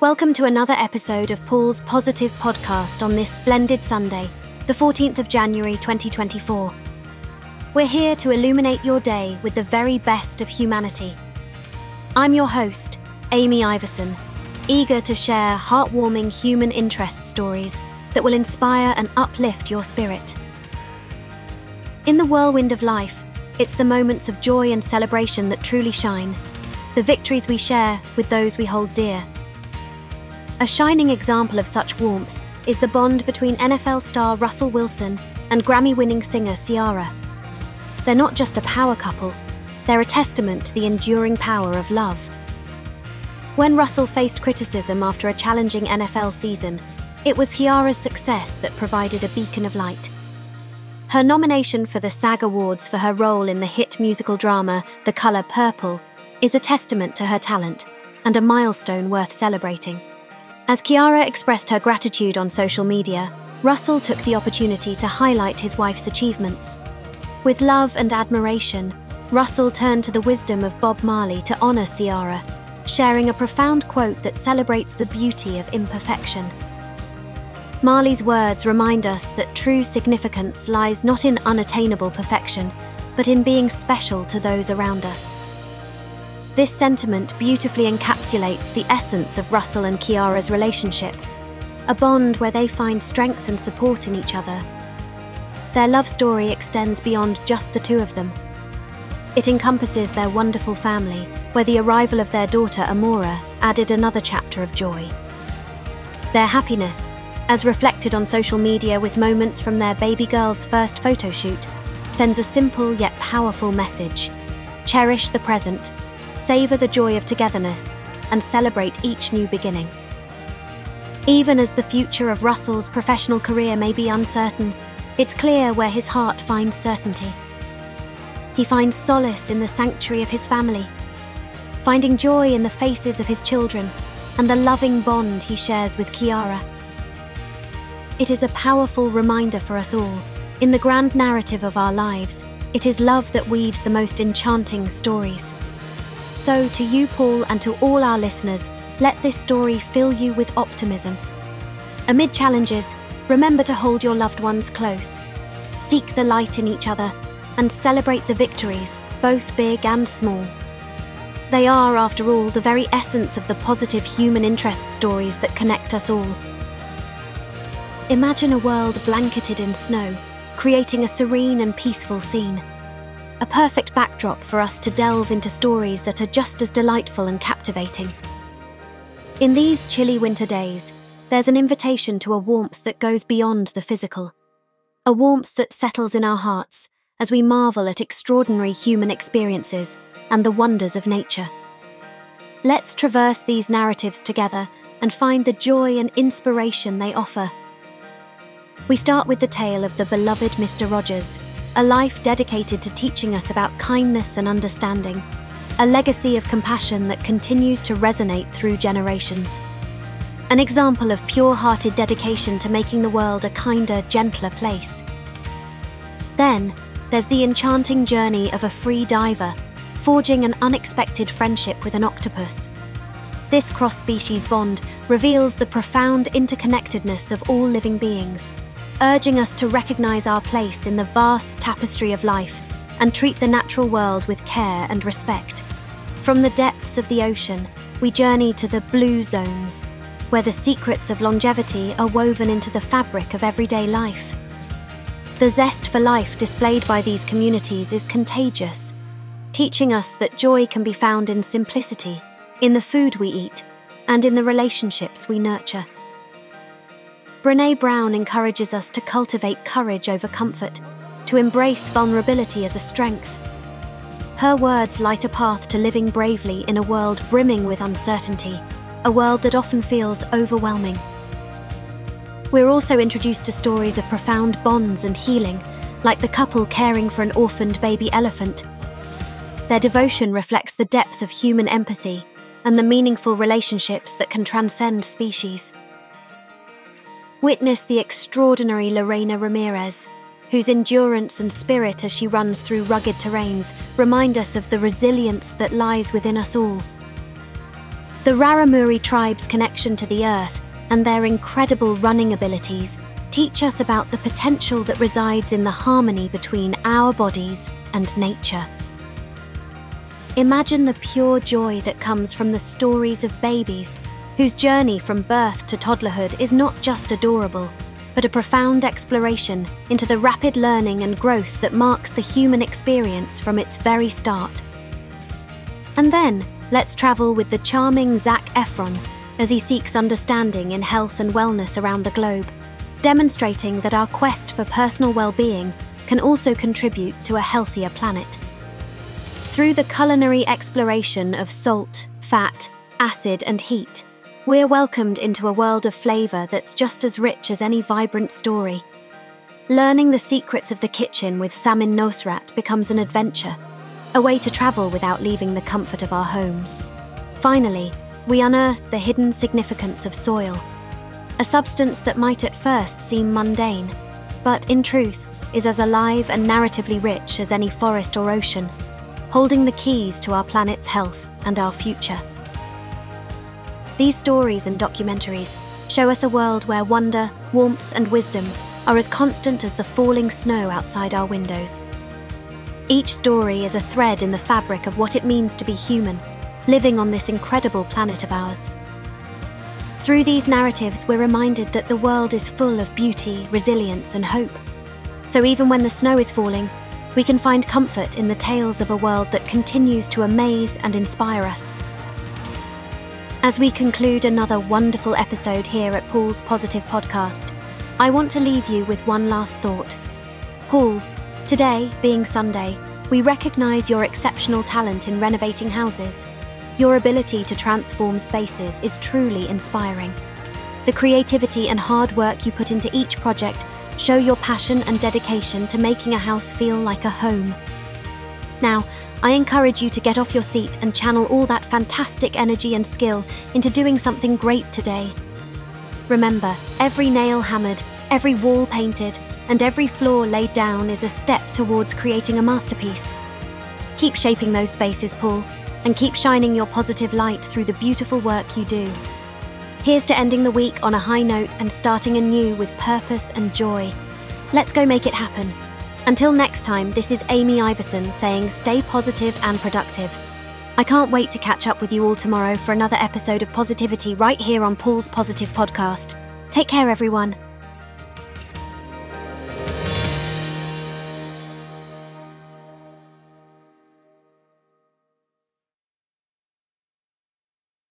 Welcome to another episode of Paul's Positive Podcast on this splendid Sunday, the 14th of January 2024. We're here to illuminate your day with the very best of humanity. I'm your host, Amy Iverson, eager to share heartwarming human interest stories that will inspire and uplift your spirit. In the whirlwind of life, it's the moments of joy and celebration that truly shine, the victories we share with those we hold dear. A shining example of such warmth is the bond between NFL star Russell Wilson and Grammy winning singer Ciara. They're not just a power couple, they're a testament to the enduring power of love. When Russell faced criticism after a challenging NFL season, it was Ciara's success that provided a beacon of light. Her nomination for the SAG Awards for her role in the hit musical drama The Colour Purple is a testament to her talent and a milestone worth celebrating. As Ciara expressed her gratitude on social media, Russell took the opportunity to highlight his wife's achievements. With love and admiration, Russell turned to the wisdom of Bob Marley to honour Ciara, sharing a profound quote that celebrates the beauty of imperfection. Marley's words remind us that true significance lies not in unattainable perfection, but in being special to those around us. This sentiment beautifully encapsulates the essence of Russell and Ciara's relationship, a bond where they find strength and support in each other. Their love story extends beyond just the two of them. It encompasses their wonderful family, where the arrival of their daughter Amora added another chapter of joy. Their happiness, as reflected on social media with moments from their baby girl's first photo shoot, sends a simple yet powerful message cherish the present, savour the joy of togetherness, and celebrate each new beginning. Even as the future of Russell's professional career may be uncertain, it's clear where his heart finds certainty. He finds solace in the sanctuary of his family, finding joy in the faces of his children and the loving bond he shares with Ciara. It is a powerful reminder for us all. In the grand narrative of our lives, it is love that weaves the most enchanting stories. So, to you, Paul, and to all our listeners, let this story fill you with optimism. Amid challenges, remember to hold your loved ones close. Seek the light in each other and celebrate the victories, both big and small. They are, after all, the very essence of the positive human interest stories that connect us all. Imagine a world blanketed in snow, creating a serene and peaceful scene. A perfect backdrop for us to delve into stories that are just as delightful and captivating. In these chilly winter days, there's an invitation to a warmth that goes beyond the physical. A warmth that settles in our hearts as we marvel at extraordinary human experiences and the wonders of nature. Let's traverse these narratives together and find the joy and inspiration they offer we start with the tale of the beloved Mr. Rogers, a life dedicated to teaching us about kindness and understanding, a legacy of compassion that continues to resonate through generations. An example of pure hearted dedication to making the world a kinder, gentler place. Then, there's the enchanting journey of a free diver, forging an unexpected friendship with an octopus. This cross species bond reveals the profound interconnectedness of all living beings urging us to recognize our place in the vast tapestry of life and treat the natural world with care and respect. From the depths of the ocean, we journey to the blue zones, where the secrets of longevity are woven into the fabric of everyday life. The zest for life displayed by these communities is contagious, teaching us that joy can be found in simplicity, in the food we eat, and in the relationships we nurture. Brene Brown encourages us to cultivate courage over comfort, to embrace vulnerability as a strength. Her words light a path to living bravely in a world brimming with uncertainty, a world that often feels overwhelming. We're also introduced to stories of profound bonds and healing, like the couple caring for an orphaned baby elephant. Their devotion reflects the depth of human empathy and the meaningful relationships that can transcend species. Witness the extraordinary Lorena Ramirez, whose endurance and spirit as she runs through rugged terrains remind us of the resilience that lies within us all. The Raramuri tribe's connection to the earth and their incredible running abilities teach us about the potential that resides in the harmony between our bodies and nature. Imagine the pure joy that comes from the stories of babies whose journey from birth to toddlerhood is not just adorable, but a profound exploration into the rapid learning and growth that marks the human experience from its very start. And then, let's travel with the charming Zac Efron as he seeks understanding in health and wellness around the globe, demonstrating that our quest for personal well being can also contribute to a healthier planet. Through the culinary exploration of salt, fat, acid, and heat, we're welcomed into a world of flavour that's just as rich as any vibrant story. Learning the secrets of the kitchen with Samin Nosrat becomes an adventure a way to travel without leaving the comfort of our homes. Finally, we unearth the hidden significance of soil, a substance that might at first seem mundane, but in truth is as alive and narratively rich as any forest or ocean, holding the keys to our planet's health and our future. These stories and documentaries show us a world where wonder, warmth, and wisdom are as constant as the falling snow outside our windows. Each story is a thread in the fabric of what it means to be human, living on this incredible planet of ours. Through these narratives, we're reminded that the world is full of beauty, resilience, and hope. So even when the snow is falling, we can find comfort in the tales of a world that continues to amaze and inspire us. As we conclude another wonderful episode here at Paul's Positive Podcast, I want to leave you with one last thought. Paul, Today, being Sunday, we recognise your exceptional talent in renovating houses. Your ability to transform spaces is truly inspiring. The creativity and hard work you put into each project show your passion and dedication to making a house feel like a home. Now, I encourage you to get off your seat and channel all that fantastic energy and skill into doing something great today. Remember, every nail hammered, every wall painted, and every floor laid down is a step towards creating a masterpiece. Keep shaping those spaces, Paul, and keep shining your positive light through the beautiful work you do. Here's to ending the week on a high note and starting anew with purpose and joy. Let's go make it happen. Until next time, this is Amy Iverson saying stay positive and productive. I can't wait to catch up with you all tomorrow for another episode of positivity right here on Paul's Positive Podcast. Take care, everyone.